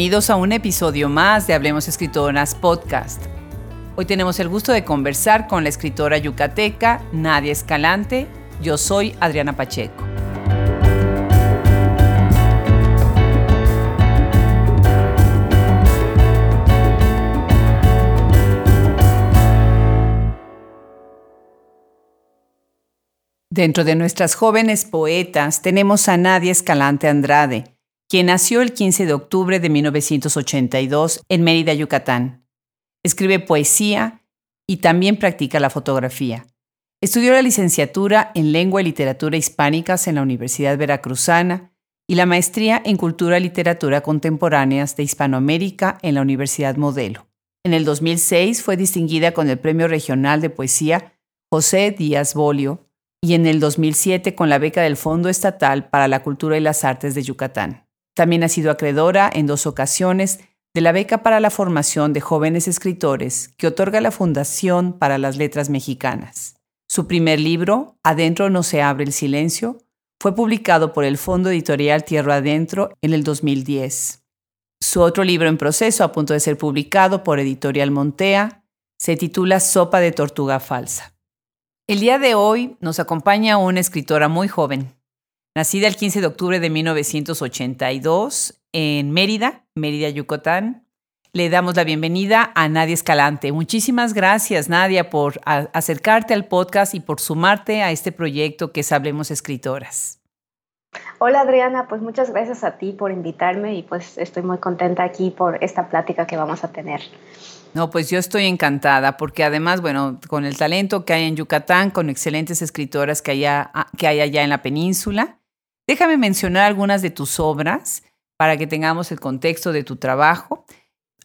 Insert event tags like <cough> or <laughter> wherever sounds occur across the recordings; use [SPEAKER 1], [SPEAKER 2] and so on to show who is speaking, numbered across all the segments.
[SPEAKER 1] bienvenidos a un episodio más de Hablemos Escritoras Podcast. Hoy tenemos el gusto de conversar con la escritora yucateca Nadia Escalante. Yo soy Adriana Pacheco. Dentro de nuestras jóvenes poetas tenemos a Nadia Escalante Andrade, quien nació el 15 de octubre de 1982 en Mérida, Yucatán. Escribe poesía y también practica la fotografía. Estudió la licenciatura en Lengua y Literatura Hispánicas en la Universidad Veracruzana y la maestría en Cultura y Literatura Contemporáneas de Hispanoamérica en la Universidad Modelo. En el 2006 fue distinguida con el Premio Regional de Poesía José Díaz Bolio y en el 2007 con la beca del Fondo Estatal para la Cultura y las Artes de Yucatán. También ha sido acreedora en dos ocasiones de la beca para la formación de jóvenes escritores que otorga la Fundación para las Letras Mexicanas. Su primer libro, Adentro no se abre el silencio, fue publicado por el Fondo Editorial Tierra Adentro en el 2010. Su otro libro en proceso, a punto de ser publicado por Editorial Montea, se titula Sopa de Tortuga Falsa. El día de hoy nos acompaña una escritora muy joven, Nacida el 15 de octubre de 1982 en Mérida, Mérida, Yucatán, le damos la bienvenida a Nadia Escalante. Muchísimas gracias, Nadia, por acercarte al podcast y por sumarte a este proyecto que es Hablemos Escritoras.
[SPEAKER 2] Hola Adriana, pues muchas gracias a ti por invitarme y pues estoy muy contenta aquí por esta plática que vamos a tener.
[SPEAKER 1] No, pues yo estoy encantada porque además, bueno, con el talento que hay en Yucatán, con excelentes escritoras que, que hay allá en la península, Déjame mencionar algunas de tus obras para que tengamos el contexto de tu trabajo.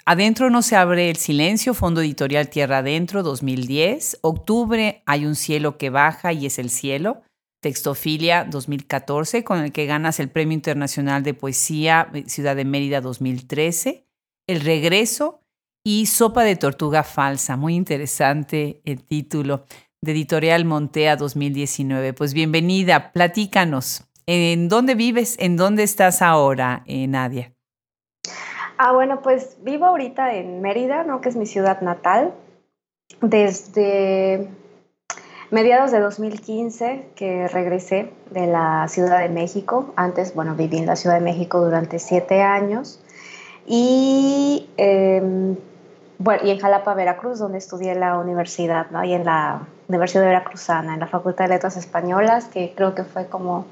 [SPEAKER 1] Adentro no se abre el silencio, Fondo Editorial Tierra Adentro, 2010. Octubre hay un cielo que baja y es el cielo. Textofilia 2014, con el que ganas el Premio Internacional de Poesía eh, Ciudad de Mérida 2013. El regreso y Sopa de Tortuga Falsa, muy interesante el título, de Editorial Montea 2019. Pues bienvenida, platícanos. ¿En dónde vives? ¿En dónde estás ahora, eh, Nadia?
[SPEAKER 2] Ah, bueno, pues vivo ahorita en Mérida, ¿no? que es mi ciudad natal, desde mediados de 2015 que regresé de la Ciudad de México. Antes, bueno, viví en la Ciudad de México durante siete años y, em, bueno, y en Jalapa, Veracruz, donde estudié la universidad, ¿no? y en la Universidad de Veracruzana, en la Facultad de Letras Españolas, que creo que fue como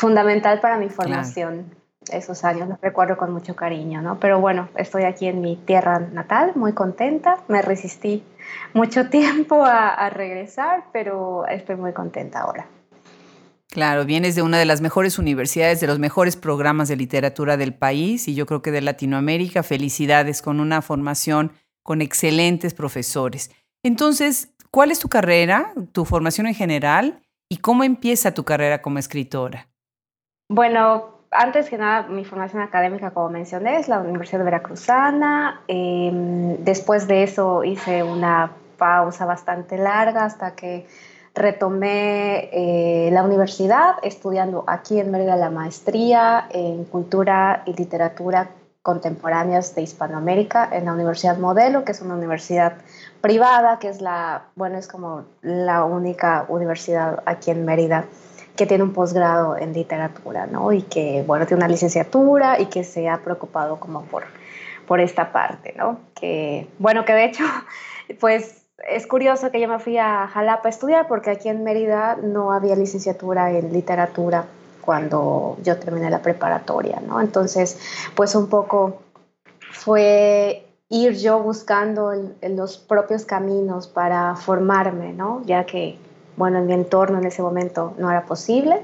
[SPEAKER 2] fundamental para mi formación. Esos años los recuerdo con mucho cariño, ¿no? Pero bueno, estoy aquí en mi tierra natal, muy contenta. Me resistí mucho <laughs> tiempo a, regresar, pero estoy muy contenta ahora.
[SPEAKER 1] Claro, vienes de una de las mejores universidades, de los mejores programas de literatura del país y yo creo que de Latinoamérica. Felicidades con una formación con excelentes profesores. Entonces, ¿cuál es tu carrera, tu formación en general y cómo empieza tu carrera como escritora?
[SPEAKER 2] Bueno, antes que nada, mi formación académica, como mencioné, es la Universidad de Veracruzana. Em, después de eso hice una pausa bastante larga hasta que retomé eh, la universidad estudiando aquí en Mérida la maestría en cultura y literatura contemporáneas de Hispanoamérica en la Universidad Modelo, que es una universidad privada, que es la, bueno, es como la única universidad aquí en Mérida que tiene un posgrado en literatura, ¿no? Y que, bueno, tiene una licenciatura y que se ha preocupado como por, por esta parte, ¿no? Que, bueno, que de hecho, <laughs> pues es curioso que yo me fui a Jalapa a estudiar porque aquí en Mérida no había licenciatura en literatura cuando yo terminé la preparatoria, ¿no? Entonces, pues un poco fue ir yo buscando los propios caminos para formarme, ¿no? Ya que bueno, en mi entorno en ese momento no era posible.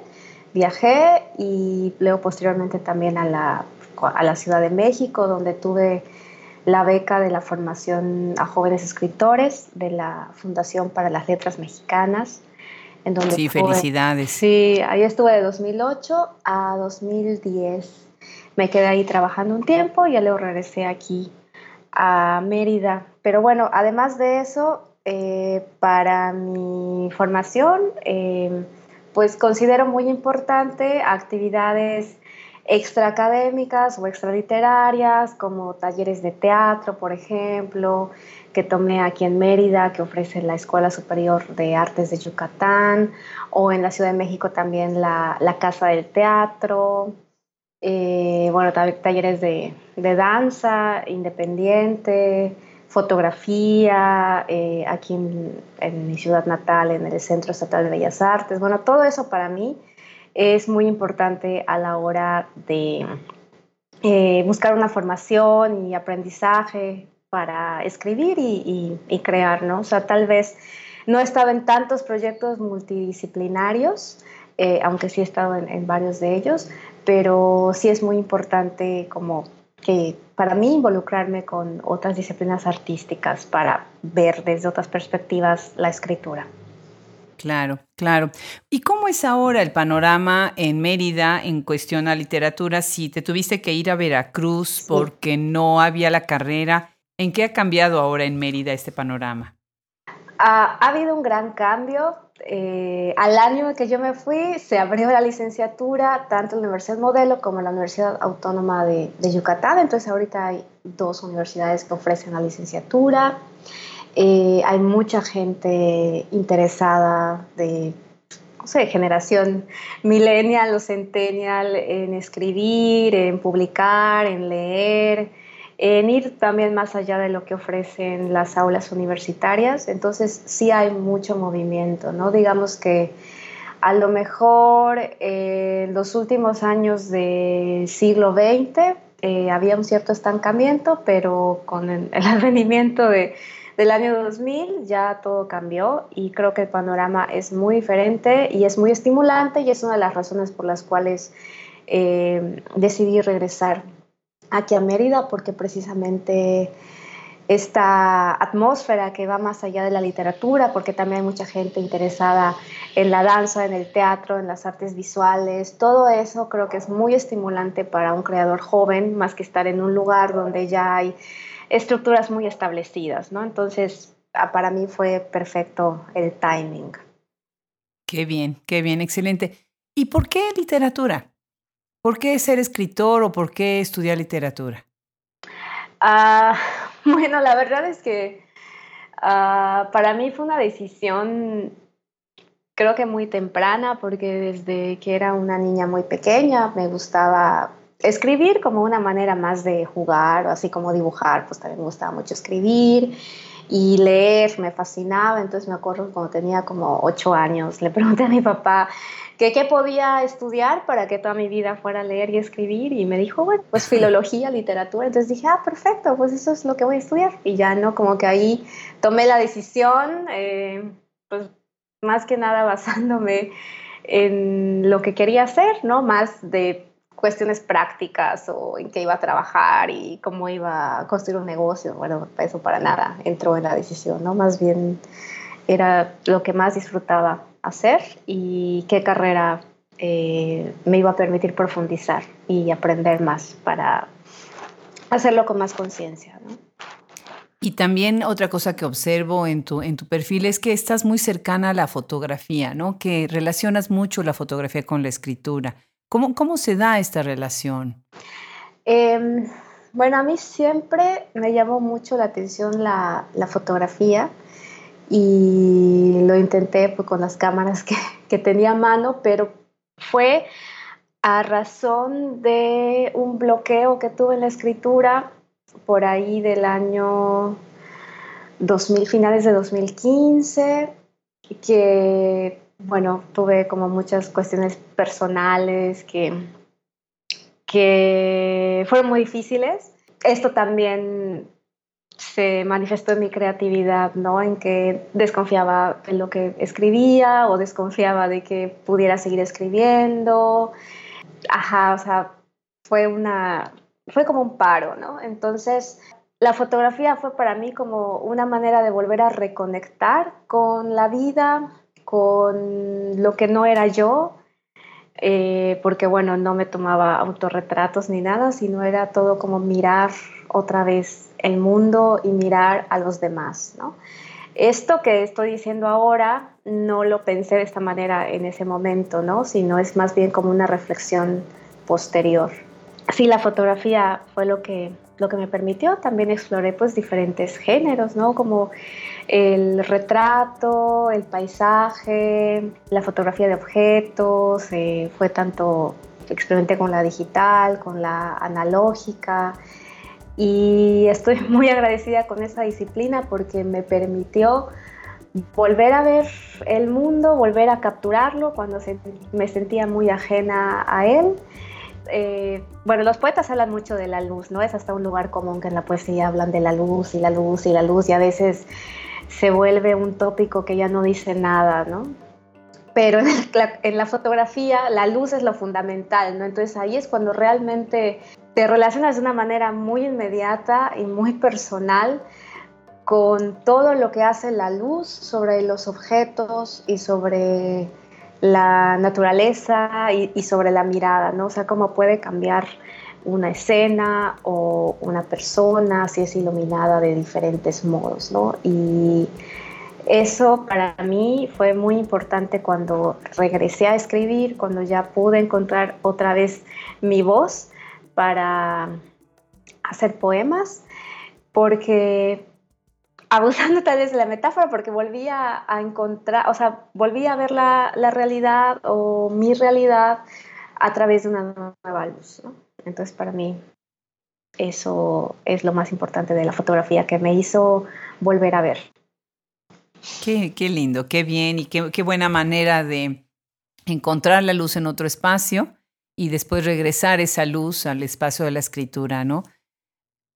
[SPEAKER 2] Viajé y luego posteriormente también a la, a la Ciudad de México, donde tuve la beca de la formación a jóvenes escritores de la Fundación para las Letras Mexicanas.
[SPEAKER 1] En donde sí, felicidades.
[SPEAKER 2] Sí, ahí estuve de 2008 a 2010. Me quedé ahí trabajando un tiempo y ya luego regresé aquí a Mérida. Pero bueno, además de eso, eh, para mi formación, eh, pues considero muy importante actividades extraacadémicas o extraliterarias, como talleres de teatro, por ejemplo, que tomé aquí en Mérida, que ofrece la Escuela Superior de Artes de Yucatán, o en la Ciudad de México también la, Casa del Teatro, eh, bueno, talleres de, danza independiente, fotografía, eh, aquí en, mi ciudad natal, en el Centro Estatal de Bellas Artes. Bueno, todo eso para mí es muy importante a la hora de eh, buscar una formación y aprendizaje para escribir y, crear, ¿no? O sea, tal vez no he estado en tantos proyectos multidisciplinarios, eh, aunque sí he estado en, varios de ellos, pero sí es muy importante como que para mí involucrarme con otras disciplinas artísticas para ver desde otras perspectivas la escritura.
[SPEAKER 1] Claro, claro. ¿Y cómo es ahora el panorama en Mérida en cuestión a literatura? Si te tuviste que ir a Veracruz porque no había la carrera, ¿en qué ha cambiado ahora en Mérida este panorama?
[SPEAKER 2] ha habido un gran cambio. Eh, al año que yo me fui, se abrió la licenciatura tanto en la Universidad Modelo como en la Universidad Autónoma de, de Yucatán. Entonces ahorita hay dos universidades que ofrecen la licenciatura. Eh, hay mucha gente interesada de, no sé, generación millennial o centennial en escribir, en publicar, en leer, en ir también más allá de lo que ofrecen las aulas universitarias. Entonces sí hay mucho movimiento, ¿no? Digamos que a lo mejor en los últimos años del siglo XX eh, había un cierto estancamiento, pero con el <laughs> de del año 2000 ya todo cambió y creo que el panorama es muy diferente y es muy estimulante y es una de las razones por las cuales eh, decidí regresar aquí a Mérida porque precisamente esta atmósfera que va más allá de la literatura, porque también hay mucha gente interesada en la danza, en el teatro, en las artes visuales, todo eso creo que es muy estimulante para un creador joven, más que estar en un lugar donde ya hay estructuras muy establecidas, ¿no? Entonces, para mí fue perfecto el timing.
[SPEAKER 1] Qué bien, qué bien, excelente. ¿Y por qué literatura? ¿Por qué ser escritor o por qué estudiar literatura?
[SPEAKER 2] Ah, <laughs> bueno, la verdad es que ah, para mí fue una decisión creo que muy temprana porque desde que era una niña muy pequeña me gustaba escribir como una manera más de jugar o así como dibujar, pues también me gustaba mucho escribir y leer, me fascinaba, entonces me acuerdo cuando tenía como ocho años, le pregunté a mi papá que qué podía estudiar para que toda mi vida fuera a leer y escribir y me dijo, bueno, pues <laughs> filología, literatura, entonces dije, ah, perfecto, pues eso es lo que voy a estudiar y ya no, como que ahí tomé la decisión, eh, pues más que nada <laughs> basándome en lo que quería hacer, ¿no? Más de cuestiones prácticas o en qué iba a trabajar y cómo iba a construir un negocio. Bueno, eso para nada entró en la decisión, ¿no? Más bien era lo que más disfrutaba hacer y qué carrera eh, me iba a permitir profundizar y aprender más para hacerlo con más conciencia, ¿no?
[SPEAKER 1] Y también otra cosa que observo en tu, en tu perfil es que estás muy cercana a la fotografía, ¿no? Que relacionas mucho la fotografía con la escritura. ¿Cómo, cómo se da esta relación?
[SPEAKER 2] Em, bueno, a mí siempre me llamó mucho la atención la, fotografía y lo intenté pues, con las cámaras que, que tenía a mano, pero fue a razón de un bloqueo que tuve en la escritura por ahí del año 2000, finales de 2015, que bueno, tuve como muchas cuestiones personales que, que fueron muy difíciles. Esto también se manifestó en mi creatividad, ¿no? En que desconfiaba en lo que escribía o desconfiaba de que pudiera seguir escribiendo. Ajá, o sea, fue una, fue como un paro, ¿no? Entonces, la fotografía fue para mí como una manera de volver a reconectar con la vida, con lo que no era yo, eh, porque bueno, no me tomaba autorretratos ni nada, sino era todo como mirar otra vez el mundo y mirar a los demás, ¿no? Esto que estoy diciendo ahora no lo pensé de esta manera en ese momento, ¿no? Sino es más bien como una reflexión posterior. sí, la fotografía fue lo que, lo que me permitió. También exploré pues diferentes géneros, ¿no? Como el retrato, el paisaje, la fotografía de objetos, eh, fue tanto, experimenté con la digital, con la analógica y estoy <laughs> muy agradecida con esa disciplina porque me permitió volver a ver el mundo, volver a capturarlo cuando me sentía muy ajena a él. Eh, bueno, los poetas hablan mucho de la luz, ¿no? Es hasta un lugar común que en la poesía hablan de la luz y la luz y la luz y a veces se vuelve un tópico que ya no dice nada, ¿no? Pero en la, en la fotografía la luz es lo fundamental, ¿no? Entonces ahí es cuando realmente te relacionas de una manera muy inmediata y muy personal con todo lo que hace la luz sobre los objetos y sobre la naturaleza y, sobre la mirada, ¿no? O sea, cómo puede cambiar una escena o una persona si es iluminada de diferentes modos, ¿no? Y eso para mí fue muy importante cuando regresé a escribir, cuando ya pude encontrar otra vez mi voz para hacer poemas, porque abusando tal vez de la metáfora porque volví a, encontrar, o sea, volví a ver la, realidad o mi realidad a través de una nueva luz. Entonces para mí eso es lo más importante de la fotografía que me hizo volver a ver.
[SPEAKER 1] Qué, qué lindo, qué bien y qué, qué buena manera de encontrar la luz en otro espacio y después regresar esa luz al espacio de la escritura, ¿no?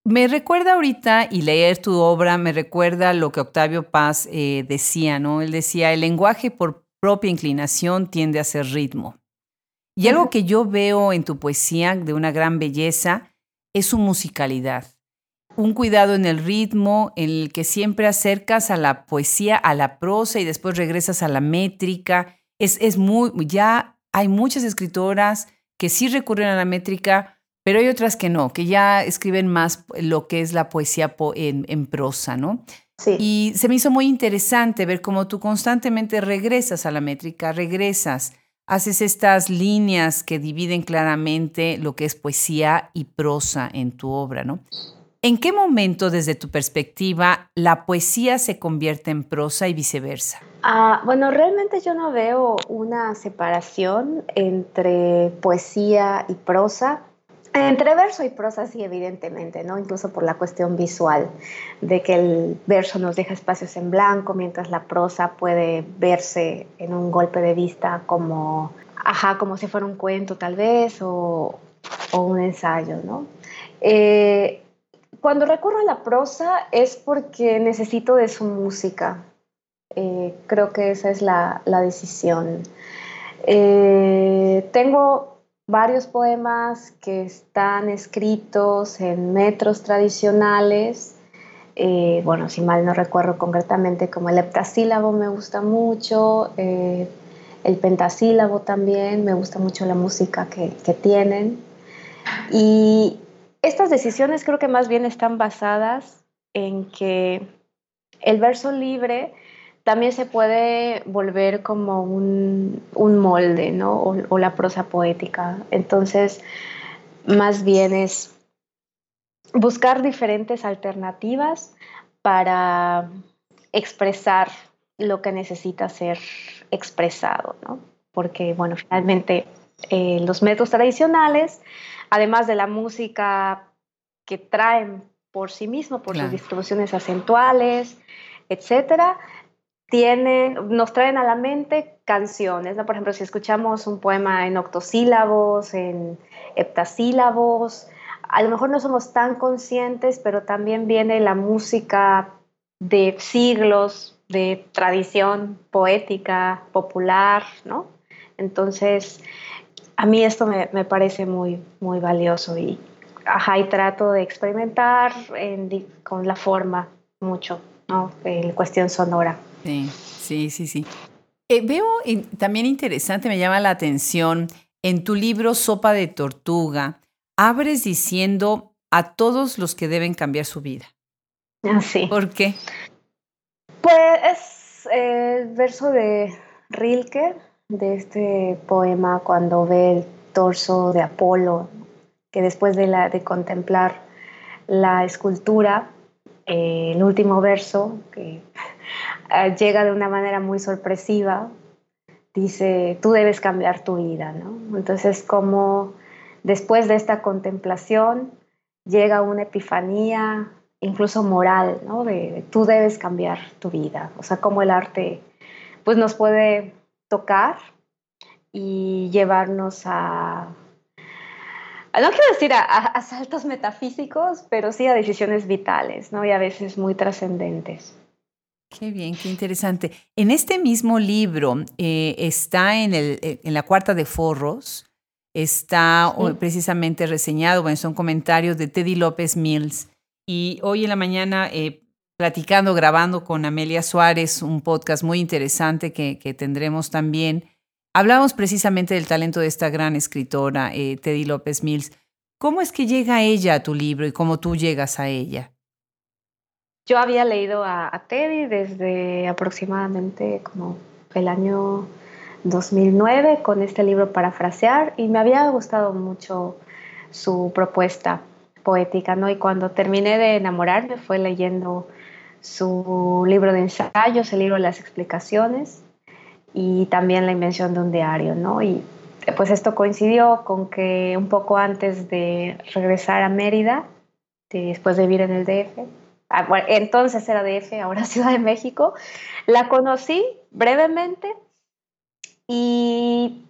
[SPEAKER 1] Me recuerda ahorita, y leer tu obra, me recuerda lo que Octavio Paz eh, decía, ¿no? Él decía, el lenguaje por propia inclinación tiende a ser ritmo. Y algo que yo veo en tu poesía de una gran belleza es su musicalidad. Un cuidado en el ritmo, en el que siempre acercas a la poesía, a la prosa y después regresas a la métrica. Es, es muy, ya hay muchas escritoras que sí recurren a la métrica, pero hay otras que no, que ya escriben más lo que es la poesía en, prosa, ¿no? Sí. Y se me hizo muy interesante ver cómo tú constantemente regresas a la métrica, regresas, haces estas líneas que dividen claramente lo que es poesía y prosa en tu obra, ¿no? ¿En qué momento, desde tu perspectiva, la poesía se convierte en prosa y viceversa?
[SPEAKER 2] Ah, bueno, realmente yo no veo una separación entre poesía y prosa. Entre verso y prosa sí, evidentemente, ¿no? Incluso por la cuestión visual, de que el verso nos deja espacios en blanco, mientras la prosa puede verse en un golpe de vista como, ajá, como si fuera un cuento tal vez, o, un ensayo, ¿no? Eh, cuando recurro a la prosa es porque necesito de su música. Eh, creo que esa es la, decisión. Eh, tengo varios poemas que están escritos en metros tradicionales. Eh, bueno, si mal no recuerdo concretamente, como el heptasílabo me gusta mucho, eh, el pentasílabo también, me gusta mucho la música que, que tienen. Y estas decisiones creo que más bien están basadas en que el verso libre también se puede volver como un, molde, ¿no? O, la prosa poética. Entonces, más bien es buscar diferentes alternativas para expresar lo que necesita ser expresado, ¿no? Porque, bueno, finalmente eh, los métodos tradicionales, además de la música que traen por sí mismo, por sus distribuciones acentuales, etcétera, nos traen a la mente canciones, ¿no? Por ejemplo, si escuchamos un poema en octosílabos, en heptasílabos, a lo mejor no somos tan conscientes, pero también viene la música de siglos de tradición poética, popular, ¿no? Entonces, a mí esto me, parece muy, muy valioso y, ajá, y trato de experimentar con la forma mucho, ¿no? En cuestión sonora.
[SPEAKER 1] Sí, sí, sí, sí. Eh, veo también interesante, me llama la atención, en tu libro Sopa de Tortuga, abres diciendo a todos los que deben cambiar su vida.
[SPEAKER 2] Ah, sí.
[SPEAKER 1] ¿Por qué?
[SPEAKER 2] Pues es el verso de Rilke, de este poema, cuando ve el torso de Apolo que después de, la, de contemplar la escultura, eh, el último verso, que <laughs> llega de una manera muy sorpresiva, dice, tú debes cambiar tu vida, ¿no? Entonces, como después de esta contemplación llega una epifanía, incluso moral, ¿no? De, tú debes cambiar tu vida, o sea, cómo el arte, pues nos puede tocar y llevarnos a, no quiero decir a, saltos metafísicos, pero sí a decisiones vitales, ¿no? Y a veces muy trascendentes.
[SPEAKER 1] Qué bien, qué interesante. En este mismo libro eh, está en, el, eh, en la cuarta de forros, está precisamente reseñado, bueno, son comentarios de Teddy López Mills. Y hoy en la mañana, eh, platicando, grabando con Amelia Suárez, un podcast muy interesante que, que tendremos también, Hablamos precisamente del talento de esta gran escritora, eh, Teddy López Mills. ¿Cómo es que llega ella a tu libro y cómo tú llegas a ella?
[SPEAKER 2] Yo había leído a, Teddy desde aproximadamente como el año 2009 con este libro Parafrasear y me había gustado mucho su propuesta poética, ¿no? Y cuando terminé de enamorarme fue leyendo su libro de ensayos, el libro de las explicaciones y también la invención de un diario, ¿no? Y pues esto coincidió con que un poco antes de regresar a Mérida, después de vivir en el DF, ah, entonces era DF, <laughs> ahora Ciudad de México, la conocí brevemente y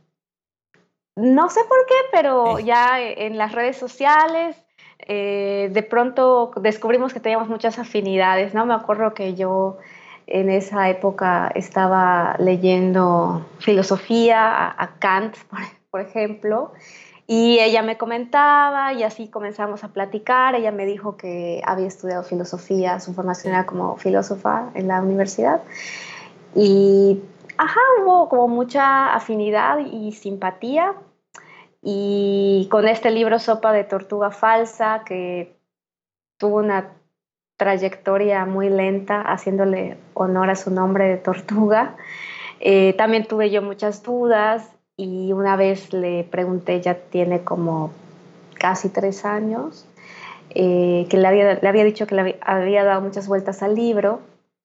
[SPEAKER 2] no sé por qué, pero ya en las redes sociales eh, de pronto descubrimos que teníamos muchas afinidades, ¿no? Me acuerdo que yo en esa época estaba leyendo filosofía a, Kant, <laughs> por, ejemplo, y ella me comentaba y así comenzamos a platicar. Ella me dijo que había estudiado filosofía, su formación era como filósofa en la universidad. Y, ajá, hubo como mucha afinidad y simpatía. Y con este libro Sopa de Tortuga Falsa, que tuvo una trayectoria muy lenta, haciéndole honor a su nombre de tortuga. Eh, también tuve yo muchas dudas y una vez le pregunté, ya tiene como casi tres años, eh, que le había, le había, dicho que le había, dado muchas vueltas al libro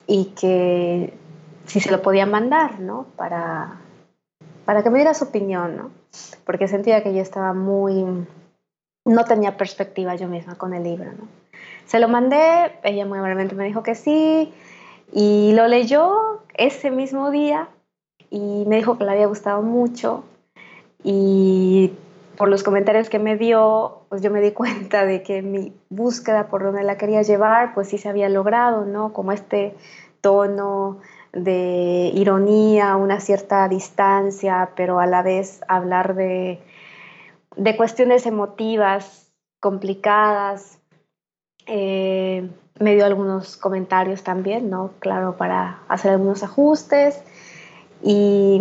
[SPEAKER 2] y que si se lo podía mandar, ¿no? Para, para que me diera su opinión, ¿no? Porque sentía que yo estaba muy... no tenía perspectiva yo misma con el libro, ¿no? Se lo mandé, ella muy amablemente me dijo que sí y lo leyó ese mismo día y me dijo que le había gustado mucho y por los comentarios que me dio, pues yo me di <laughs> cuenta de que mi búsqueda por donde la quería llevar, pues sí se había logrado, ¿no? Como este tono de ironía, una cierta distancia, pero a la vez hablar de, de cuestiones emotivas complicadas, eh, me dio algunos comentarios también, ¿no? Claro, para hacer algunos ajustes. Y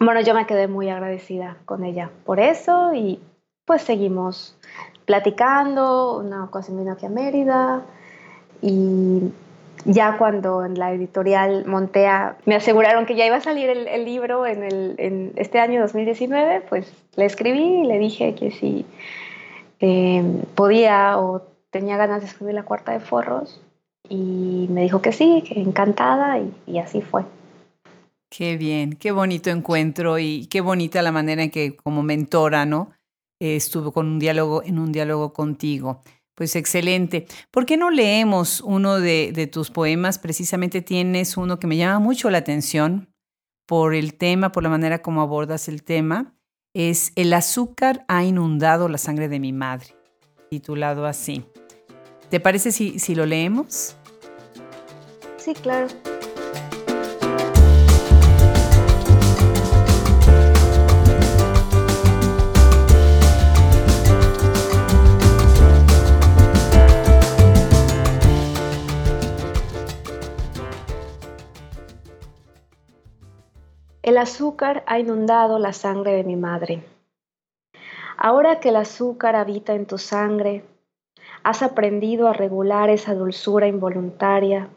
[SPEAKER 2] bueno, yo me quedé muy agradecida con ella por eso y pues seguimos platicando. Una ocasión vino aquí a Mérida y ya cuando en la editorial Montea me aseguraron que ya iba a salir el, libro en, el, en, este año 2019, pues le escribí y le dije que si eh, podía o tenía ganas de escribir la cuarta de forros y me dijo que sí, que encantada y, así fue.
[SPEAKER 1] Qué bien, qué bonito encuentro y qué bonita la manera en que como mentora, ¿no? estuvo con un diálogo, en un diálogo contigo. Pues excelente. ¿Por qué no leemos uno de, de, tus poemas? Precisamente tienes uno que me llama mucho la atención por el tema, por la manera como abordas el tema. Es El azúcar ha inundado la sangre de mi madre, titulado así. ¿Te parece si, si lo leemos?
[SPEAKER 2] Sí, claro. El azúcar ha inundado la sangre de mi madre. Ahora que el azúcar habita en tu sangre, has aprendido a regular esa dulzura involuntaria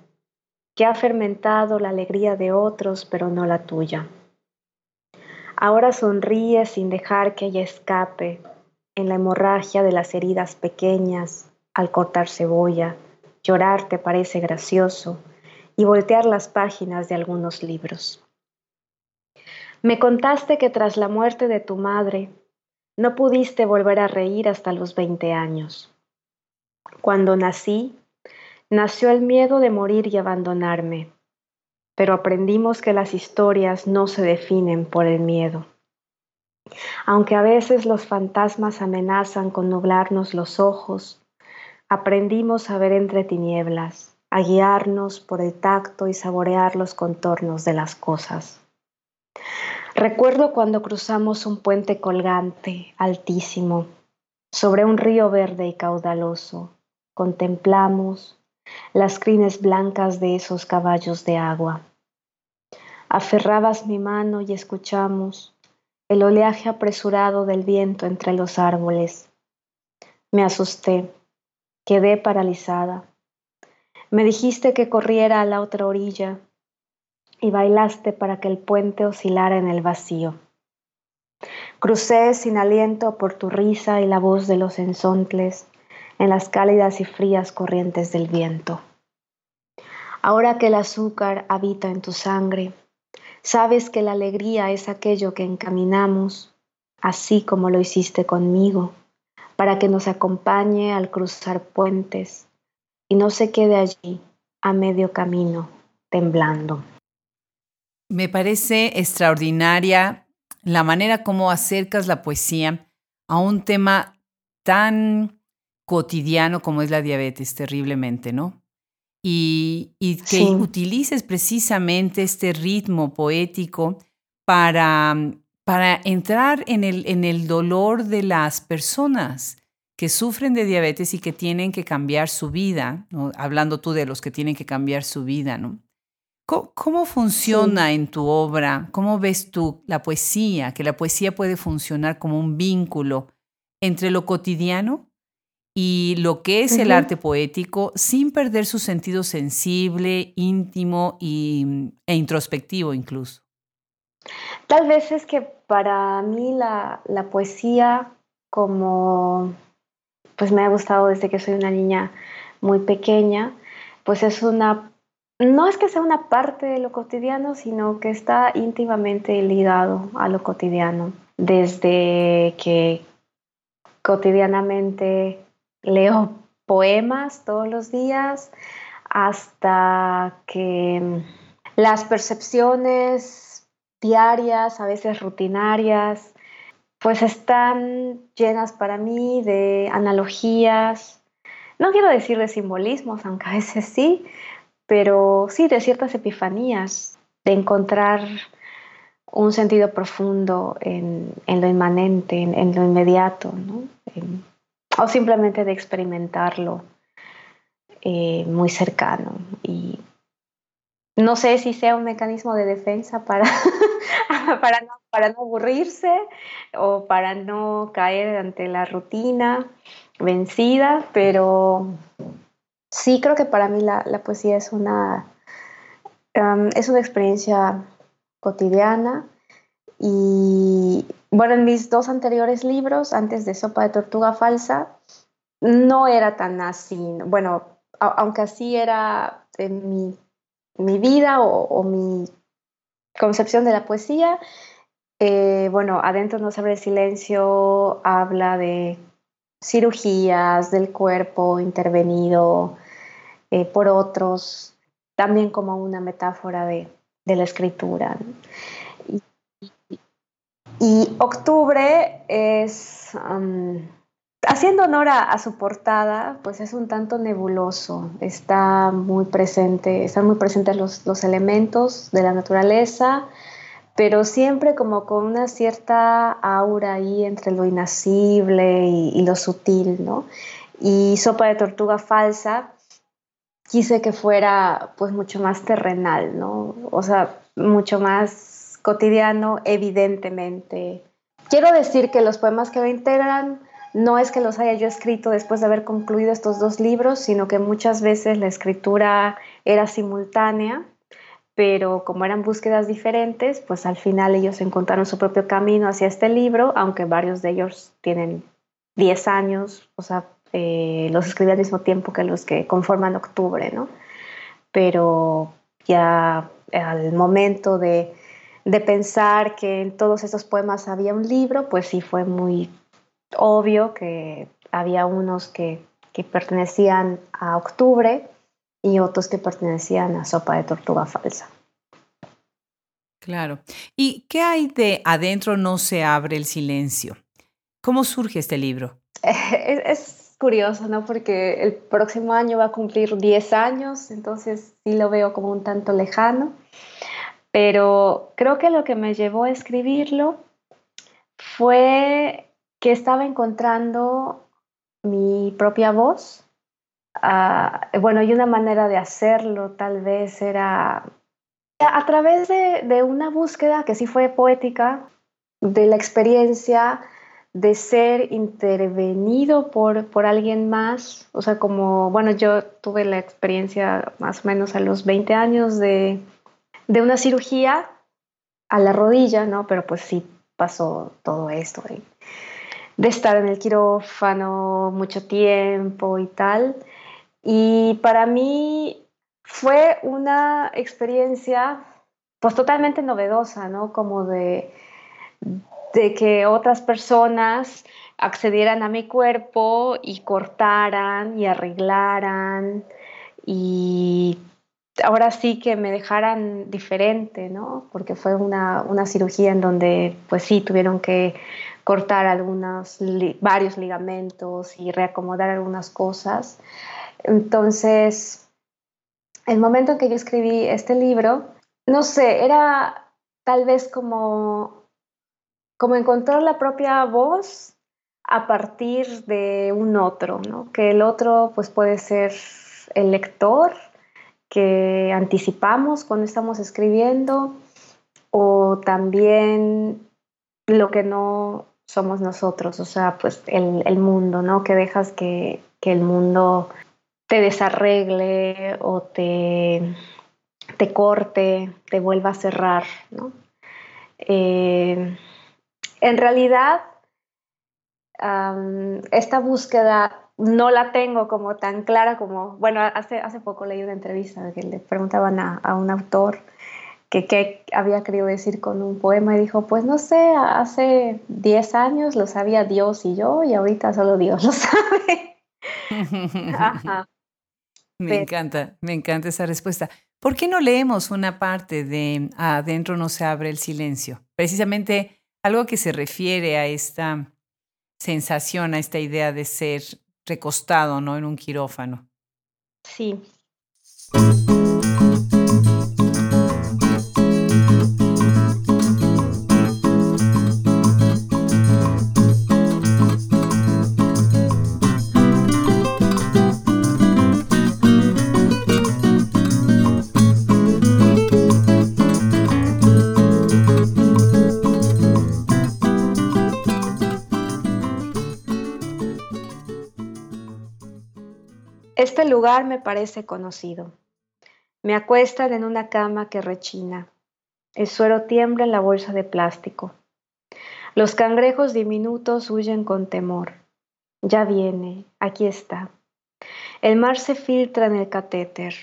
[SPEAKER 2] que ha fermentado la alegría de otros, pero no la tuya. Ahora sonríes sin dejar que ella escape, en la hemorragia de las heridas pequeñas, al cortar cebolla, llorar te parece gracioso y voltear las páginas de algunos libros. Me contaste que tras la muerte de tu madre no pudiste volver a reír hasta los 20 años. Cuando nací, nació el miedo de morir y abandonarme, pero aprendimos que las historias no se definen por el miedo. Aunque a veces los fantasmas amenazan con nublarnos los ojos, aprendimos a ver entre tinieblas, a guiarnos por el tacto y saborear los contornos de las cosas. Recuerdo cuando cruzamos un puente colgante, altísimo, sobre un río verde y caudaloso. Contemplamos las crines blancas de esos caballos de agua. Aferrabas mi mano y escuchamos el oleaje apresurado del viento entre los árboles. Me asusté, quedé paralizada. Me dijiste que corriera a la otra orilla, y bailaste para que el puente oscilara en el vacío. Crucé sin aliento por tu risa y la voz de los ensontles en las cálidas y frías corrientes del viento. Ahora que el azúcar habita en tu sangre, sabes que la alegría es aquello que encaminamos, así como lo hiciste conmigo, para que nos acompañe al cruzar puentes y no se quede allí a medio camino temblando.
[SPEAKER 1] Me parece extraordinaria la manera como acercas la poesía a un tema tan cotidiano como es la diabetes, terriblemente, ¿no? Y, que utilices precisamente este ritmo poético para, para entrar en el, en el dolor de las personas que sufren de diabetes y que tienen que cambiar su vida, hablando tú de los que tienen que cambiar su vida, ¿no? ¿Cómo, funciona en tu obra? ¿Cómo ves tú la poesía? Que la poesía puede funcionar como un vínculo entre lo cotidiano y lo que es el arte poético sin perder su sentido sensible, íntimo y, e introspectivo incluso.
[SPEAKER 2] Tal vez es que para mí la, la poesía como pues me ha gustado desde que soy una niña muy pequeña, pues es una no es que sea una parte de lo cotidiano, sino que está íntimamente ligado a lo cotidiano. Desde que cotidianamente leo poemas todos los días hasta que las percepciones diarias, a veces rutinarias, pues están llenas para mí de analogías, no quiero decir de simbolismos, aunque a veces sí, pero sí de ciertas epifanías, de encontrar un sentido profundo en, lo inmanente, en, lo inmediato, o simplemente de experimentarlo eh, muy cercano. Y no sé si sea un mecanismo de defensa para, <laughs> para, no, para no aburrirse o para no caer ante la rutina vencida, pero sí creo que para mí la, poesía es una, es una experiencia cotidiana y bueno, en mis dos anteriores libros, antes de Sopa de Tortuga Falsa, no era tan así. Bueno, aunque así era en mi, mi vida o, mi concepción de la poesía, eh, bueno, Adentro no sabe el silencio habla de cirugías del cuerpo intervenido eh, por otros, también como una metáfora de, la escritura. Y, octubre es, haciendo honor a, su portada, pues es un tanto nebuloso, está muy presente, están muy presentes los, los elementos de la naturaleza, pero siempre como con una cierta aura ahí entre lo inacible y, lo sutil, ¿no? Y Sopa de Tortuga Falsa, quise que fuera pues mucho más terrenal, ¿no? O sea, mucho más cotidiano, evidentemente. Quiero decir que los poemas que lo integran no es que los haya yo escrito después de haber concluido estos dos libros, sino que muchas veces la escritura era simultánea pero como eran búsquedas diferentes, pues al final ellos encontraron su propio camino hacia este libro, aunque varios de ellos tienen 10 años, o sea, eh, los escribí al mismo tiempo que los que conforman octubre, ¿no? Pero ya al momento de, de pensar que en todos esos poemas había un libro, pues sí fue muy obvio que había unos que, que pertenecían a octubre y otros que pertenecían a Sopa de Tortuga Falsa.
[SPEAKER 1] Claro. ¿Y qué hay de Adentro no se abre el silencio? ¿Cómo surge este libro? <laughs>
[SPEAKER 2] Es, curioso, ¿no? Porque el próximo año va a cumplir 10 años, entonces sí lo veo como un tanto lejano. Pero creo que lo que me llevó a escribirlo fue que estaba encontrando mi propia voz. Ah, bueno, y una manera de hacerlo tal vez era a través de, una búsqueda que sí fue poética, de la experiencia de ser intervenido por, por alguien más, o sea, como, bueno, yo tuve la experiencia más o menos a los 20 años de, de una cirugía a la rodilla, ¿no? Pero pues sí pasó todo esto, de, estar en el quirófano mucho tiempo y tal. Y para mí fue una experiencia pues totalmente novedosa, ¿no? Como de, de que otras personas accedieran a mi cuerpo y cortaran y arreglaran y ahora sí que me dejaran diferente, ¿no? Porque fue una, una cirugía en donde pues sí tuvieron que cortar algunos, varios ligamentos y reacomodar algunas cosas. Entonces, el momento en que yo escribí este libro, no sé, era tal vez como, como encontrar la propia voz a partir de un otro, ¿no? Que el otro pues puede ser el lector que anticipamos cuando estamos escribiendo o también lo que no somos nosotros, o sea, pues el, mundo, ¿no? Que dejas que, que el mundo te desarregle o te, te corte, te vuelva a cerrar. ¿no? Eh, en realidad, esta búsqueda no la tengo como tan clara como, bueno, hace, hace poco leí una entrevista que le preguntaban a, a un autor que qué había querido decir con un poema y dijo, pues no sé, hace 10 años lo sabía Dios y yo y ahorita solo Dios lo <laughs> sabe.
[SPEAKER 1] Ajá. <laughs> Me encanta, me encanta esa respuesta. ¿Por qué no leemos una parte de Adentro no se abre el silencio? Precisamente algo que se refiere a esta sensación, a esta idea de ser recostado, ¿no? En un quirófano.
[SPEAKER 2] Sí. Este lugar me parece conocido. Me acuestan en una cama que rechina. El suero tiembla en la bolsa de plástico. Los cangrejos diminutos huyen con temor. Ya viene, aquí está. El mar se filtra en el catéter.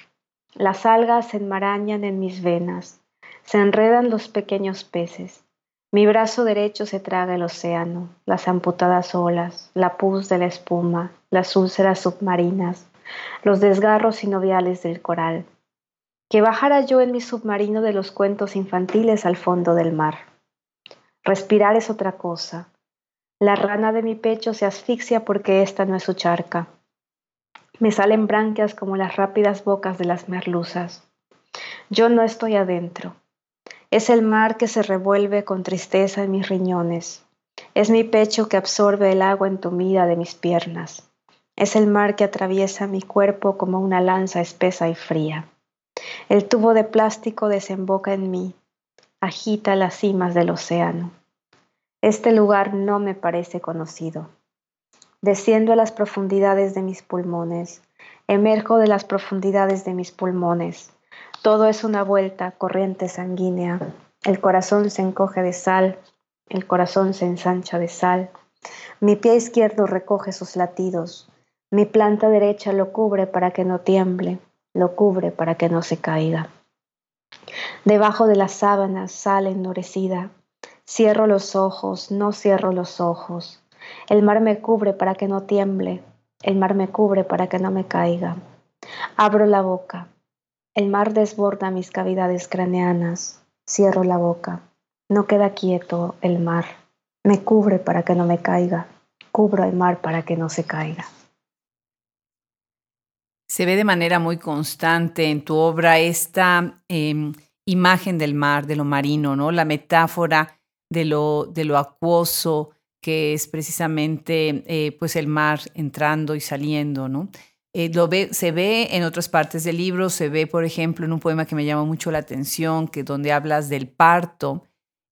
[SPEAKER 2] Las algas se enmarañan en mis venas. Se enredan los pequeños peces. Mi brazo derecho se traga el océano, las amputadas olas, la pus de la espuma, las úlceras submarinas, los desgarros sinoviales del coral. Que bajara yo en mi submarino de los cuentos infantiles al fondo del mar. Respirar es otra cosa. La rana de mi pecho se asfixia porque esta no es su charca. Me salen branquias como las rápidas bocas de las merluzas. Yo no estoy adentro. Es el mar que se revuelve con tristeza en mis riñones. Es mi pecho que absorbe el agua entumida de mis piernas. Es el mar que atraviesa mi cuerpo como una lanza espesa y fría. El tubo de plástico desemboca en mí, agita las cimas del océano. Este lugar no me parece conocido. Desciendo a las profundidades de mis pulmones, emerjo de las profundidades de mis pulmones. Todo es una vuelta, corriente sanguínea. El corazón se encoge de sal, el corazón se ensancha de sal, Mi pie izquierdo recoge sus latidos. Mi planta derecha lo cubre para que no tiemble, lo cubre para que no se caiga. Debajo de las sábanas sale endurecida. Cierro los ojos, no cierro los ojos. El mar me cubre para que no tiemble. El mar me cubre para que no me caiga. Abro la boca. El mar desborda mis cavidades craneanas. Cierro la boca. No queda quieto el mar. Me cubre para que no me caiga. Cubro el mar para que no se caiga.
[SPEAKER 1] Se ve de manera muy constante en tu obra esta em, imagen del mar, de lo marino, ¿no? La metáfora de lo, de lo acuoso, que es precisamente eh, pues el mar entrando y saliendo, ¿no? Eh, lo ve, se ve en otras partes del libro, se ve, por ejemplo, en un poema que me llama mucho la atención, que donde hablas del parto,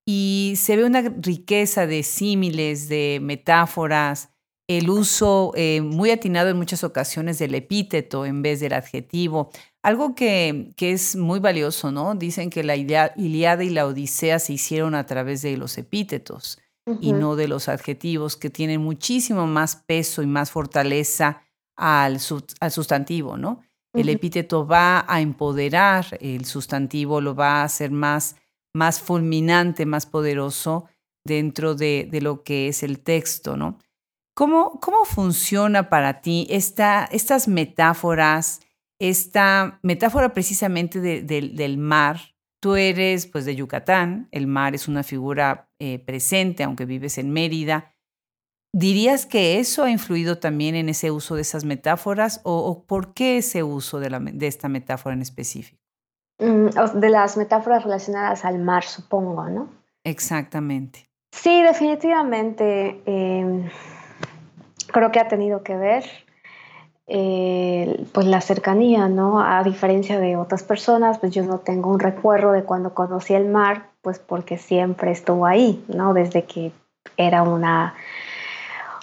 [SPEAKER 1] y se ve una riqueza de símiles, de metáforas, el uso eh, muy atinado en muchas ocasiones del epíteto en vez del adjetivo, algo que, que es muy valioso, ¿no? Dicen que la Iliada y la Odisea se hicieron a través de los epítetos y no de los adjetivos, que tienen muchísimo más peso y más fortaleza al, al sustantivo, ¿no? El epíteto va a empoderar el sustantivo, lo va a hacer más, más fulminante, más poderoso dentro de, de lo que es el texto, ¿no? ¿Cómo, cómo funciona para ti esta, estas metáforas, esta metáfora precisamente del mar? Tú eres pues de Yucatán, el mar es una figura eh, presente, aunque vives en Mérida. ¿Dirías que eso ha influido también en ese uso de esas metáforas o, por qué ese uso de, la, de, esta metáfora en específico?
[SPEAKER 2] Mm, de las metáforas relacionadas al mar, supongo, ¿no?
[SPEAKER 1] Exactamente.
[SPEAKER 2] Sí, definitivamente. Em, creo que ha tenido que ver eh, pues la cercanía, ¿no? A diferencia de otras personas, pues yo no tengo un recuerdo de cuando conocí el mar, pues porque siempre estuvo ahí, ¿no? Desde que era una,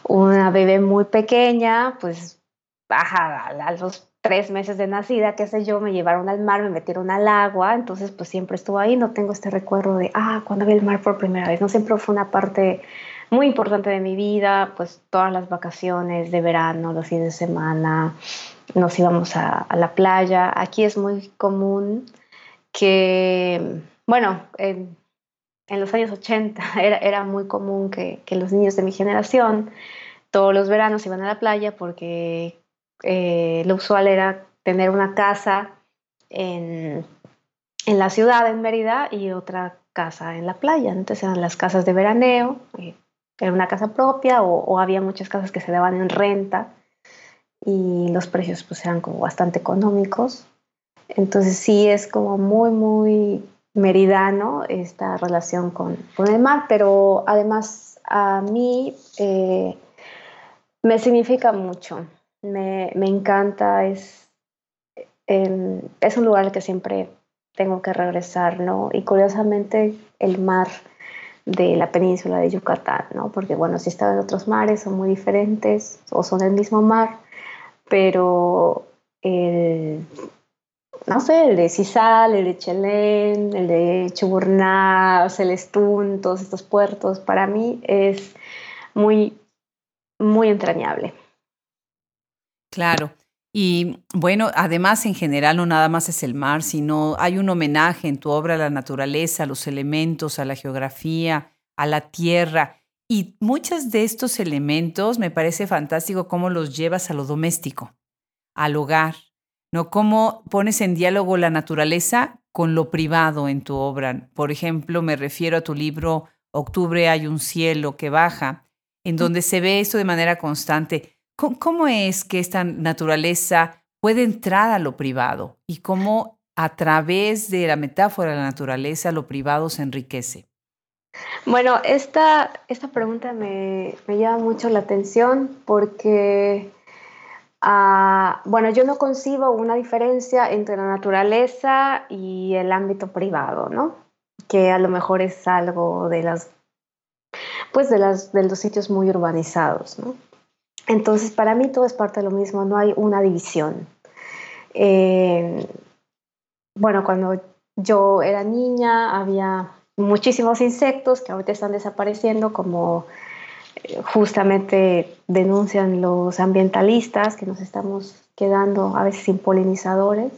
[SPEAKER 2] una bebé muy pequeña, pues baja a los tres meses de nacida, qué sé yo, me llevaron al mar, me metieron al agua, entonces pues siempre estuvo ahí, no tengo este recuerdo de, ah, cuando vi el mar por primera vez, no siempre fue una parte muy importante de mi vida, pues todas las vacaciones de verano, los fines de semana, nos íbamos a, la playa. Aquí es muy común que, bueno, en, los años 80 <laughs> era, era muy común que, los niños de mi generación todos los veranos iban a la playa porque eh, lo usual era tener una casa en, en, la ciudad, en Mérida, y otra casa en la playa. Entonces eran las casas de veraneo, era una casa propia o, había muchas casas que se daban en renta y los precios pues eran como bastante económicos. Entonces sí es como muy, muy meridano esta relación con, con el mar, pero además a mí eh, me significa mucho, me, me encanta, es, em, es un lugar al que siempre tengo que regresar, ¿no? Y curiosamente el mar de la península de Yucatán, ¿no? Porque, bueno, si estaba en otros mares son muy diferentes o son el mismo mar, pero el, no sé, el de Cisal, el de Chelén, el de Chuburná, Celestún, todos estos puertos, para mí es muy, muy entrañable.
[SPEAKER 1] Claro. Y bueno, además en general no nada más es el mar, sino hay un homenaje en tu obra a la naturaleza, a los elementos, a la geografía, a la tierra. Y muchos de estos elementos me parece fantástico cómo los llevas a lo doméstico, al hogar, ¿no? Cómo pones en diálogo la naturaleza con lo privado en tu obra. Por ejemplo, me refiero a tu libro Octubre hay un cielo que baja, en donde se ve esto de manera constante ¿Cómo, es que esta naturaleza puede entrar a lo privado y cómo a través de la metáfora de la naturaleza lo privado se enriquece?
[SPEAKER 2] Bueno, esta, esta pregunta me, llama mucho la atención porque, ah, bueno, yo no concibo una diferencia entre la naturaleza y el ámbito privado, ¿no? Que a lo mejor es algo de las, pues de, las, de los sitios muy urbanizados, ¿no? Entonces, para mí todo es parte de lo mismo, no hay una división. Eh, bueno, cuando yo era niña había muchísimos insectos que ahorita están desapareciendo, como justamente denuncian los ambientalistas que nos estamos quedando a veces sin polinizadores,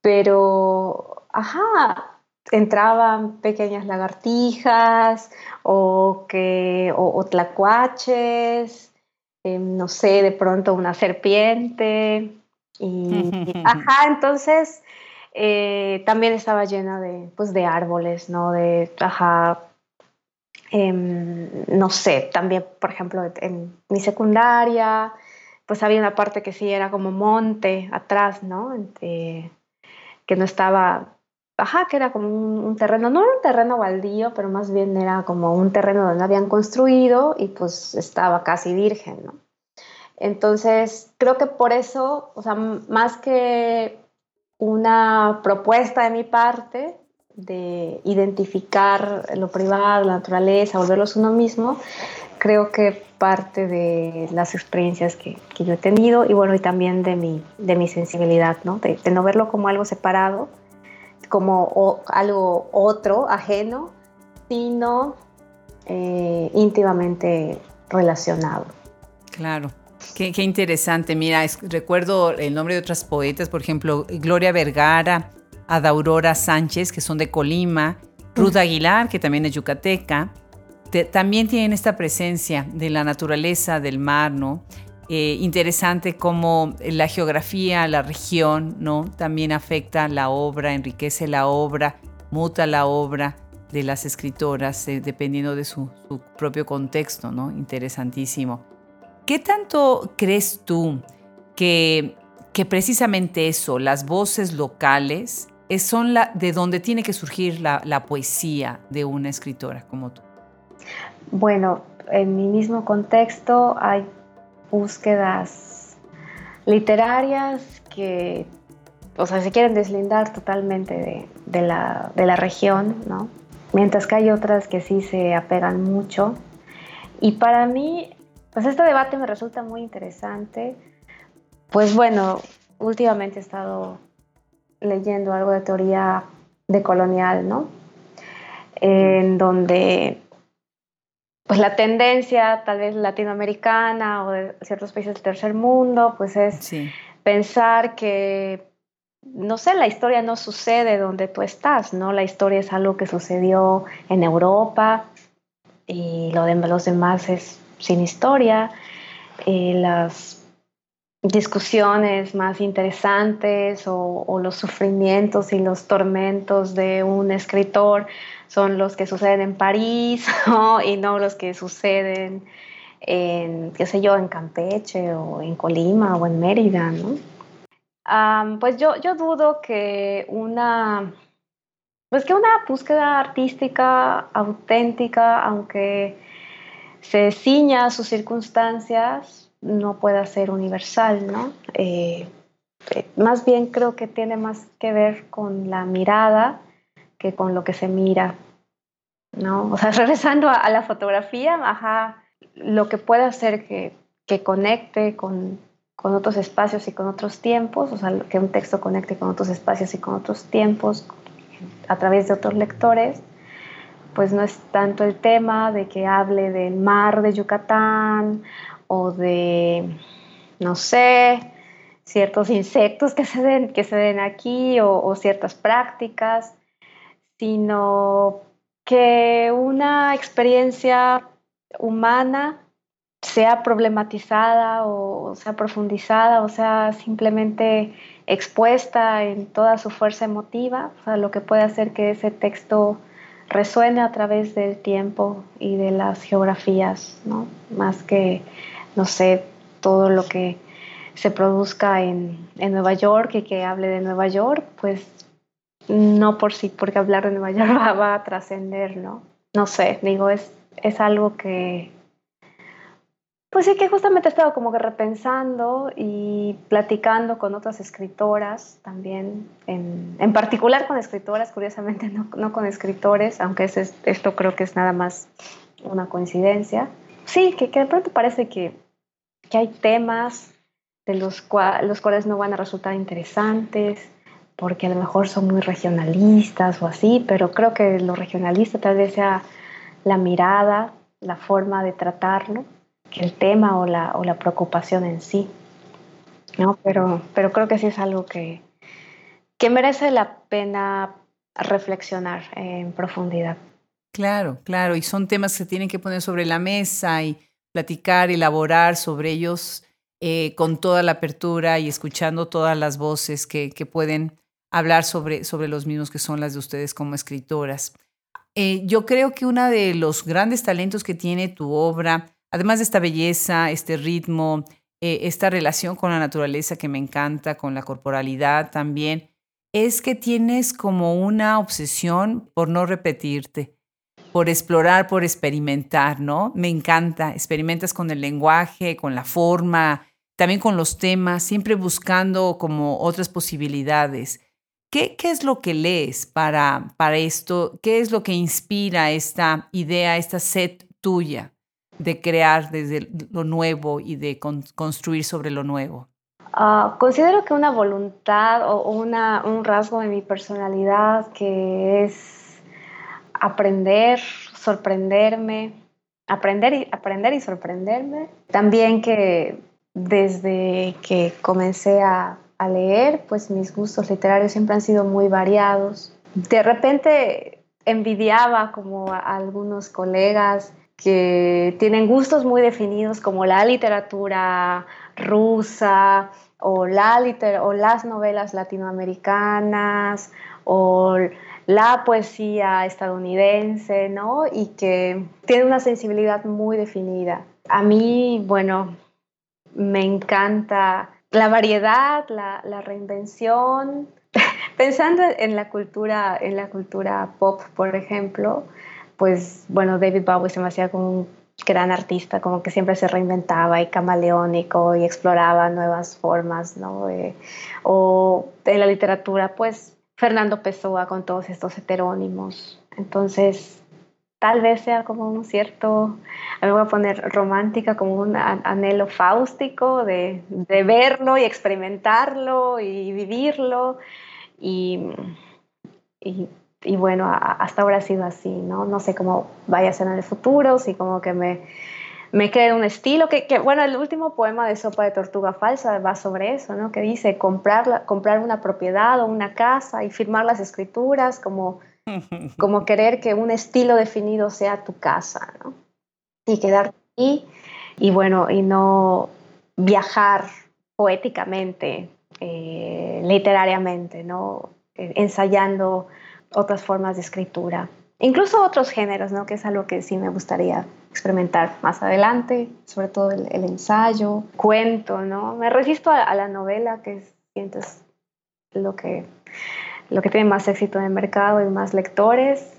[SPEAKER 2] pero, ajá, entraban pequeñas lagartijas o, que, o, tlacuaches, em, no sé, de pronto una serpiente. Y, <laughs> ajá, entonces eh, también estaba llena de, pues, de árboles, ¿no? De, ajá, em, no sé, también, por ejemplo, en mi secundaria, pues había una parte que sí era como monte atrás, ¿no? que no estaba, ajá, que era como un, terreno, no era un terreno baldío, pero más bien era como un terreno donde habían construido y pues estaba casi virgen. Entonces, creo que por eso, o sea, más que una propuesta de mi parte de identificar lo privado, la naturaleza, volverlos uno mismo, creo que parte de las experiencias que, que, yo he tenido y bueno, y también de mi, de mi sensibilidad, ¿no? De, no verlo como algo separado, como algo otro, ajeno, sino eh, íntimamente relacionado.
[SPEAKER 1] Claro. Qué, qué interesante. Mira, recuerdo el nombre de otras poetas, por ejemplo, Gloria Vergara, Adaurora Sánchez, que son de Colima, Ruth Aguilar, que también es yucateca, también tienen esta presencia de la naturaleza, del mar, ¿no? Eh, interesante cómo la geografía, la región, ¿no? También afecta la obra, enriquece la obra, muta la obra de las escritoras eh, dependiendo de su, propio contexto, ¿no? Interesantísimo. ¿Qué tanto crees tú que, que precisamente eso, las voces locales, son la, de donde tiene que surgir la poesía de una escritora como tú?
[SPEAKER 2] Bueno, en mi mismo contexto hay búsquedas literarias que, o sea, se quieren deslindar totalmente de, la, de la región, ¿no? Mientras que hay otras que sí se apegan mucho. Y para mí, pues este debate me resulta muy interesante. Pues bueno, últimamente he estado leyendo algo de teoría decolonial, ¿no? En donde pues la tendencia tal vez latinoamericana o de ciertos países del tercer mundo, pues es pensar que, no sé, la historia no sucede donde tú estás, ¿no? La historia es algo que sucedió en Europa y lo de los demás es sin historia. Y las discusiones más interesantes o los sufrimientos y los tormentos de un escritor son los que suceden en París <laughs> y no los que suceden en, qué sé yo, en Campeche o en Colima o en Mérida, ¿no? pues yo, yo dudo que una, pues que una búsqueda artística auténtica, aunque se ciña a sus circunstancias, no pueda ser universal, ¿no? Eh, eh, más bien creo que tiene más que ver con la mirada que con lo que se mira, ¿no? O sea, <laughs> regresando a, la fotografía, ajá, lo que puede hacer que, que conecte con, con, otros espacios y con otros tiempos, o sea, que un texto conecte con otros espacios y con otros tiempos a través de otros lectores, pues no es tanto el tema de que hable del mar de Yucatán o de, no sé, ciertos insectos que se den, que se aquí o, ciertas prácticas, sino que una experiencia humana sea problematizada o sea profundizada o sea simplemente expuesta en toda su fuerza emotiva, o lo que puede hacer que ese texto resuene a través del tiempo y de las geografías, ¿no? Más que, no sé, todo lo que se produzca en, en Nueva York y que hable de Nueva York, pues no por sí, porque hablar de Nueva York <laughs> va, a trascender, ¿no? No sé, digo, es, es algo que, pues sí, que justamente he estado como que repensando y platicando con otras escritoras también, en, en particular con escritoras, curiosamente no, no con escritores, aunque es, esto creo que es nada más una coincidencia. Sí, que, que de pronto parece que, que hay temas de los, los cuales no van a resultar interesantes, porque a lo mejor son muy regionalistas o así, pero creo que lo regionalista tal vez sea la mirada la forma de tratarlo que el tema o la, o la preocupación en sí. ¿no? Pero, pero creo que sí es algo que, que merece la pena reflexionar en profundidad.
[SPEAKER 1] Claro, claro, y son temas que tienen que poner sobre la mesa y platicar, elaborar sobre ellos eh, con toda la apertura y escuchando todas las voces que, pueden hablar sobre, sobre los mismos que son las de ustedes como escritoras. Eh, yo creo que uno de los grandes talentos que tiene tu obra, además de esta belleza, este ritmo, eh, esta relación con la naturaleza que me encanta, con la corporalidad también, es que tienes como una obsesión por no repetirte, por explorar, por experimentar, ¿no? Me encanta, experimentas con el lenguaje, con la forma, también con los temas, siempre buscando como otras posibilidades. ¿Qué, qué es lo que lees para, para esto? ¿Qué es lo que inspira esta idea, esta sed tuya de crear desde lo nuevo y de construir sobre lo nuevo?
[SPEAKER 2] Ah, considero que una voluntad o una, un rasgo de mi personalidad que es aprender, sorprenderme, aprender y, aprender y sorprenderme. También que desde que comencé a, leer, pues mis gustos literarios siempre han sido muy variados. De repente envidiaba como a algunos colegas que tienen gustos muy definidos como la literatura rusa o, la o las novelas latinoamericanas la poesía estadounidense, ¿no? Y que tiene una sensibilidad muy definida. A mí, bueno, me encanta la variedad, la, la reinvención. <laughs> Pensando en la cultura, en la cultura pop, por ejemplo, pues bueno, David Bowie se me hacía como un gran artista, como que siempre se reinventaba y camaleónico y exploraba nuevas formas, ¿no? Eh, o en la literatura, pues Fernando Pessoa con todos estos heterónimos. Entonces, tal vez sea como un cierto, mí voy a poner romántica, como un anhelo fáustico de, de verlo y experimentarlo y vivirlo. Y, y y bueno, hasta ahora ha sido así, ¿no? No sé cómo vaya a ser en el futuro, si como que me, me quede un estilo, que, que, bueno, el último poema de Sopa de Tortuga Falsa va sobre eso, ¿no? Que dice comprar, comprar una propiedad o una casa y firmar las escrituras, como, <laughs> como querer que un estilo definido sea tu casa, ¿no? Y quedarte ahí y bueno, y no viajar poéticamente, eh, literariamente, ¿no? Eh, ensayando otras formas de escritura, incluso otros géneros, ¿no? que es algo que sí me gustaría experimentar más adelante, sobre todo el, ensayo, cuento, ¿no? Me resisto a, la novela, que siento es lo que, lo que tiene más éxito en el mercado y más lectores,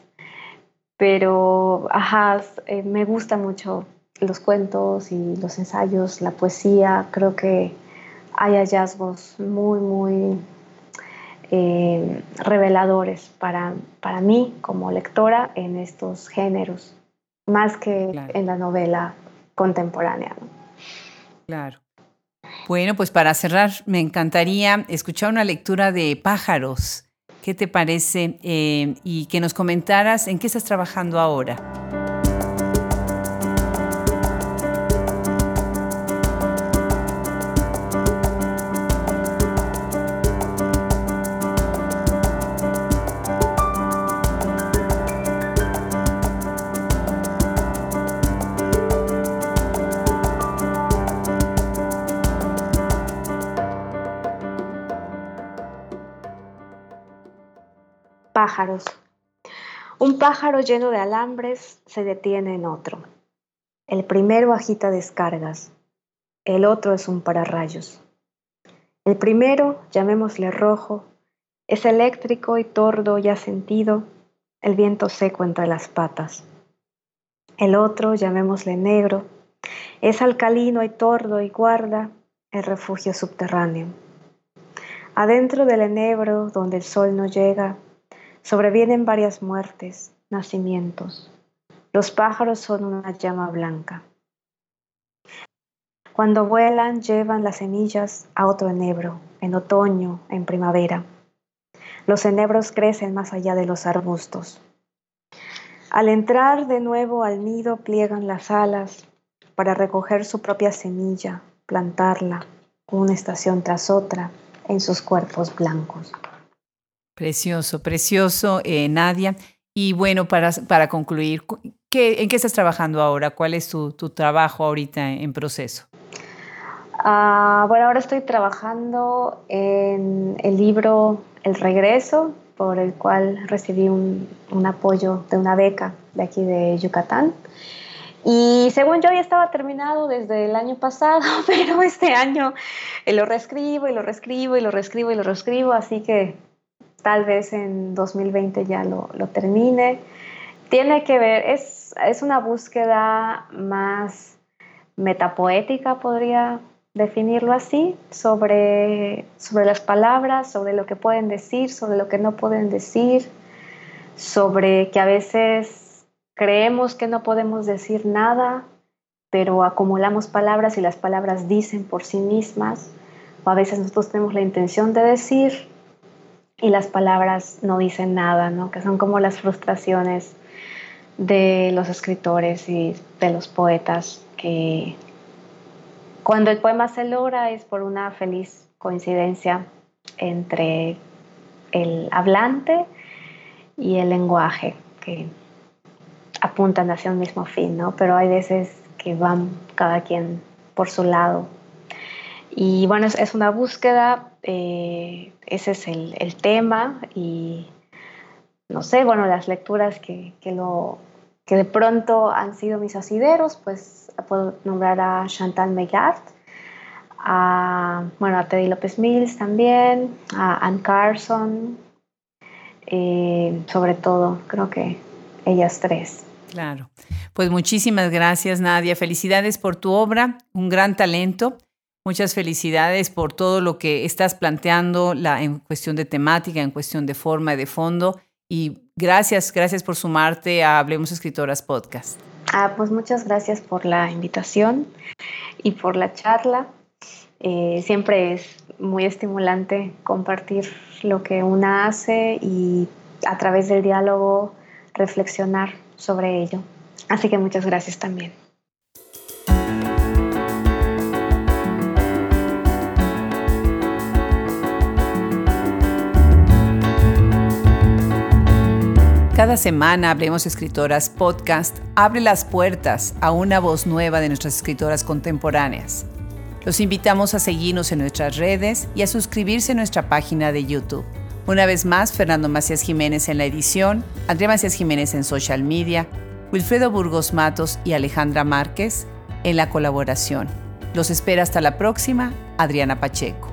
[SPEAKER 2] pero, ajá, eh, me gusta mucho los cuentos y los ensayos, la poesía, creo que hay hallazgos muy, muy eh, reveladores para, para mí como lectora en estos géneros, más que en la novela contemporánea.
[SPEAKER 1] Claro. Bueno, pues para cerrar, me encantaría escuchar una lectura de pájaros. ¿Qué te parece? Eh, y que nos comentaras en qué estás trabajando ahora.
[SPEAKER 2] Un pájaro lleno de alambres se detiene en otro. El primero agita descargas, el otro es un pararrayos. El primero, llamémosle rojo, es eléctrico y tordo ya sentido, el viento seco entre las patas. El otro, llamémosle negro, es alcalino y tordo y guarda el refugio subterráneo. Adentro del enebro, donde el sol no llega, Sobrevienen varias muertes, nacimientos. Los pájaros son una llama blanca. Cuando vuelan llevan las semillas a otro enebro, en otoño, en primavera. Los enebros crecen más allá de los arbustos. Al entrar de nuevo al nido pliegan las alas para recoger su propia semilla, plantarla una estación tras otra en sus cuerpos blancos.
[SPEAKER 1] Precioso, precioso, eh, Nadia. Y bueno, para, para concluir, ¿qué, ¿en qué estás trabajando ahora? ¿Cuál es tu, tu trabajo ahorita en proceso?
[SPEAKER 2] Uh, bueno, ahora estoy trabajando en el libro El Regreso, por el cual recibí un, un, apoyo de una beca de aquí de Yucatán. Y según yo ya estaba terminado desde el año pasado, <laughs> pero este año lo reescribo y lo reescribo y lo reescribo y lo reescribo, así que tal vez en 2020 ya lo, lo termine. Tiene que ver, es, es una búsqueda más metapoética, podría definirlo así, sobre, sobre las palabras, sobre lo que pueden decir, sobre lo que no pueden decir, sobre que a veces creemos que no podemos decir nada, pero acumulamos palabras y las palabras dicen por sí mismas, o a veces nosotros tenemos la intención de decir y las palabras no dicen nada, ¿no? que son como las frustraciones de los escritores y de los poetas que cuando el poema se logra es por una feliz coincidencia entre el hablante y el lenguaje, que apuntan hacia un mismo fin, ¿no? Pero hay veces que van cada quien por su lado. Y bueno, es, una búsqueda, eh, ese es el, tema y no sé, bueno, las lecturas que, que, lo, que de pronto han sido mis asideros, pues puedo nombrar a Chantal Meillard, a, bueno, a Teddy López Mills también, a Anne Carson, eh, sobre todo, creo que ellas tres.
[SPEAKER 1] Claro. Pues muchísimas gracias, Nadia. Felicidades por tu obra, un gran talento. Muchas felicidades por todo lo que estás planteando la, en cuestión de temática, en cuestión de forma y de fondo. Y gracias, gracias por sumarte a Hablemos Escritoras Podcast.
[SPEAKER 2] Ah, pues muchas gracias por la invitación y por la charla. Eh, siempre es muy estimulante compartir lo que una hace y a través del diálogo reflexionar sobre ello. Así que muchas gracias también.
[SPEAKER 1] Cada semana Hablemos Escritoras Podcast abre las puertas a una voz nueva de nuestras escritoras contemporáneas. Los invitamos a seguirnos en nuestras redes y a suscribirse a nuestra página de YouTube. Una vez más, Fernando Macías Jiménez en la edición, Andrea Macías Jiménez en social media, Wilfredo Burgos Matos y Alejandra Márquez en la colaboración. Los espera hasta la próxima, Adriana Pacheco.